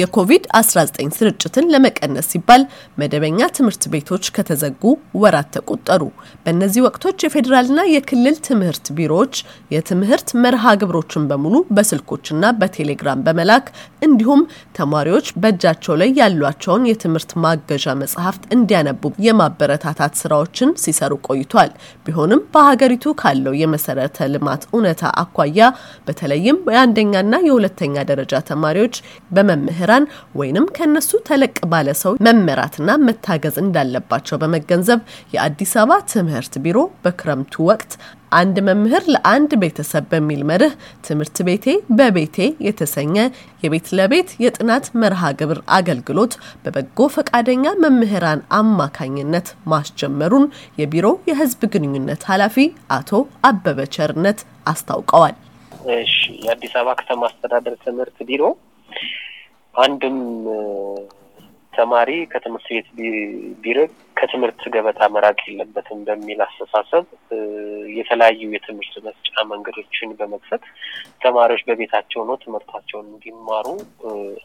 የኮቪድ-19 ስርጭትን ለመቀነስ ሲባል መደበኛ ትምህርት ቤቶች ከተዘጉ ወራት ተቆጠሩ። በእነዚህ ወቅቶች የፌዴራልና የክልል ትምህርት ቢሮዎች የትምህርት መርሃ ግብሮችን በሙሉ በስልኮችና በቴሌግራም በመላክ እንዲሁም ተማሪዎች በእጃቸው ላይ ያሏቸውን የትምህርት ማገዣ መጽሐፍት እንዲያነቡ የማበረታታት ስራዎችን ሲሰሩ ቆይቷል። ቢሆንም በሀገሪቱ ካለው የመሰረተ ልማት እውነታ አኳያ በተለይም የአንደኛና የሁለተኛ ደረጃ ተማሪዎች በመምህራን ወይንም ከነሱ ተለቅ ባለ ሰው መመራትና መታገዝ እንዳለባቸው በመገንዘብ የአዲስ አበባ ትምህርት ቢሮ በክረምቱ ወቅት አንድ መምህር ለአንድ ቤተሰብ በሚል መርህ ትምህርት ቤቴ በቤቴ የተሰኘ የቤት ለቤት የጥናት መርሃ ግብር አገልግሎት በበጎ ፈቃደኛ መምህራን አማካኝነት ማስጀመሩን የቢሮው የሕዝብ ግንኙነት ኃላፊ አቶ አበበ ቸርነት አስታውቀዋል። እሺ፣ የአዲስ አበባ ከተማ አስተዳደር ትምህርት ቢሮ አንድም ተማሪ ከትምህርት ቤት ቢርቅ ከትምህርት ገበታ መራቅ የለበትም በሚል አስተሳሰብ የተለያዩ የትምህርት መስጫ መንገዶችን በመክፈት ተማሪዎች በቤታቸው ነው ትምህርታቸውን እንዲማሩ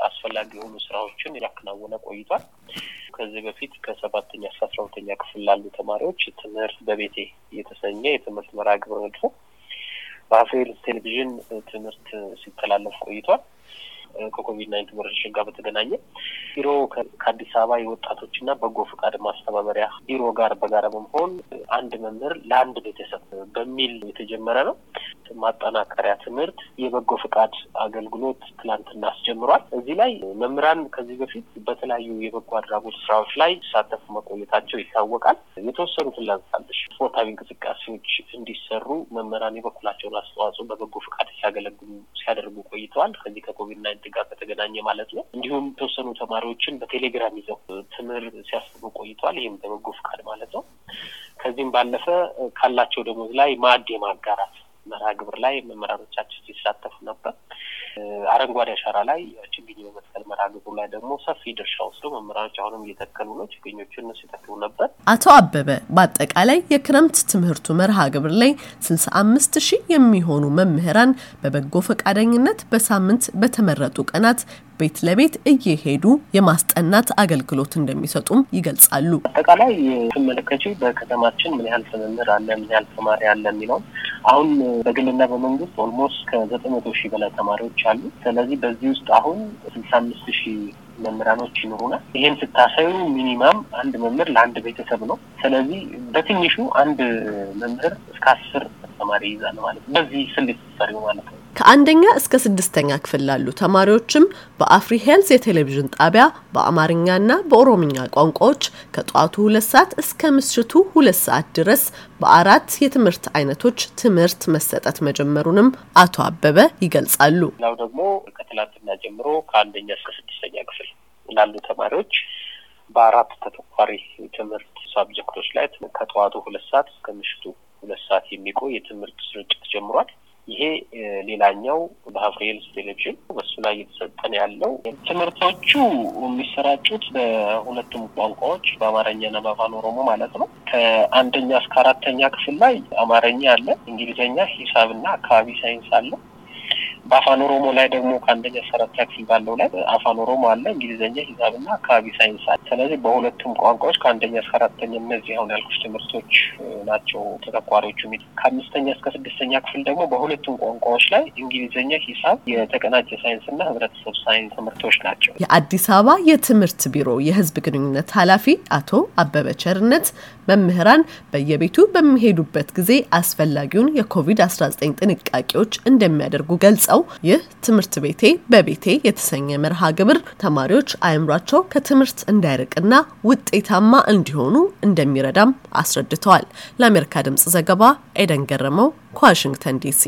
አስፈላጊ የሆኑ ስራዎችን ያከናወነ ቆይቷል። ከዚህ በፊት ከሰባተኛ እስከ አስራ ሁለተኛ ክፍል ላሉ ተማሪዎች ትምህርት በቤቴ የተሰኘ የትምህርት መርሃ ግብር ነድፎ በአፍሪሄልዝ ቴሌቪዥን ትምህርት ሲተላለፍ ቆይቷል። ከኮቪድ nineteen ወረርሽኝ ጋር በተገናኘ ቢሮ ከአዲስ አበባ የወጣቶችና በጎ ፈቃድ ማስተባበሪያ ቢሮ ጋር በጋራ በመሆን አንድ መምህር ለአንድ ቤተሰብ በሚል የተጀመረ ነው። ማጠናከሪያ ትምህርት የበጎ ፈቃድ አገልግሎት ትላንትና አስጀምሯል። እዚህ ላይ መምህራን ከዚህ በፊት በተለያዩ የበጎ አድራጎት ስራዎች ላይ ሲሳተፉ መቆየታቸው ይታወቃል። የተወሰኑትን ላንሳልሽ። ስፖርታዊ እንቅስቃሴዎች እንዲሰሩ መምህራን የበኩላቸውን አስተዋጽኦ በበጎ ፈቃድ ሲያገለግሉ ሲያደርጉ ቆይተዋል። ከዚህ ከኮቪድ nineteen ጋር በተገናኘ ማለት ነው። እንዲሁም የተወሰኑ ተማሪዎችን በቴሌግራም ይዘው ትምህርት ሲያስቡ ቆይተዋል። ይህም በበጎ ፈቃድ ማለት ነው። ከዚህም ባለፈ ካላቸው ደሞዝ ላይ ማዕድ የማጋራት መርሃ ግብር ላይ መምህራኖቻችን ሲሳተፉ ነበር። አረንጓዴ አሻራ ላይ መርሃ ግብሩ ላይ ደግሞ ሰፊ ድርሻ ወስደው መምህራኖች አሁንም እየተከሉ ነው። ችግኞችን ሲተክሉ ነበር። አቶ አበበ በአጠቃላይ የክረምት ትምህርቱ መርሃ ግብር ላይ ስልሳ አምስት ሺህ የሚሆኑ መምህራን በበጎ ፈቃደኝነት በሳምንት በተመረጡ ቀናት ቤት ለቤት እየሄዱ የማስጠናት አገልግሎት እንደሚሰጡም ይገልጻሉ። አጠቃላይ ስትመለከችው በከተማችን ምን ያህል መምህር አለ፣ ምን ያህል ተማሪ አለ የሚለውን አሁን በግልና በመንግስት almost ከዘጠኝ መቶ ሺህ በላይ ተማሪዎች አሉ። ስለዚህ በዚህ ውስጥ አሁን ስልሳ አምስት ሺህ መምህራኖች ይኖሩናል። ይህን ስታሳዩ minimum አንድ መምህር ለአንድ ቤተሰብ ነው። ስለዚህ በትንሹ አንድ መምህር እስከ አስር ተማሪ ይይዛል ማለት በዚህ ስሌት ስሪው ማለት ነው። ከአንደኛ እስከ ስድስተኛ ክፍል ላሉ ተማሪዎችም በአፍሪ ሄልዝ የቴሌቪዥን ጣቢያ በአማርኛና በኦሮምኛ ቋንቋዎች ከጠዋቱ ሁለት ሰዓት እስከ ምሽቱ ሁለት ሰዓት ድረስ በአራት የትምህርት አይነቶች ትምህርት መሰጠት መጀመሩንም አቶ አበበ ይገልጻሉ። ሌላው ደግሞ ከትላንትና ጀምሮ ከአንደኛ እስከ ስድስተኛ ክፍል ላሉ ተማሪዎች በአራት ተተኳሪ ትምህርት ሳብጀክቶች ላይ ከጠዋቱ ሁለት ሰዓት እስከ ምሽቱ ሁለት ሰዓት የሚቆይ የትምህርት ስርጭት ጀምሯል። ይሄ ሌላኛው በሀፍሬልስ ቴሌቪዥን በሱ ላይ እየተሰጠን ያለው ትምህርቶቹ የሚሰራጩት በሁለቱም ቋንቋዎች በአማርኛና በአፋን ኦሮሞ ማለት ነው። ከአንደኛ እስከ አራተኛ ክፍል ላይ አማርኛ አለ፣ እንግሊዝኛ፣ ሂሳብና አካባቢ ሳይንስ አለ። በአፋን ኦሮሞ ላይ ደግሞ ከአንደኛ አራተኛ ክፍል ባለው ላይ አፋን ኦሮሞ አለ፣ እንግሊዝኛ፣ ሂሳብና አካባቢ ሳይንስ አለ። ስለዚህ በሁለቱም ቋንቋዎች ከአንደኛ እስከ አራተኛ እነዚህ አሁን ያልኩሽ ትምህርቶች ናቸው ተተኳሪዎቹ። ከአምስተኛ እስከ ስድስተኛ ክፍል ደግሞ በሁለቱም ቋንቋዎች ላይ እንግሊዝኛ፣ ሂሳብ፣ የተቀናጀ ሳይንስና ህብረተሰብ ሳይንስ ትምህርቶች ናቸው። የአዲስ አበባ የትምህርት ቢሮ የህዝብ ግንኙነት ኃላፊ አቶ አበበ ቸርነት መምህራን በየቤቱ በሚሄዱበት ጊዜ አስፈላጊውን የኮቪድ-19 ጥንቃቄዎች እንደሚያደርጉ ገልጸው ይህ ትምህርት ቤቴ በቤቴ የተሰኘ መርሃ ግብር ተማሪዎች አእምሯቸው ከትምህርት እንዳይርቅና ውጤታማ እንዲሆኑ እንደሚረዳም አስረድተዋል። ለአሜሪካ ድምጽ ዘገባ ኤደን ገረመው ከዋሽንግተን ዲሲ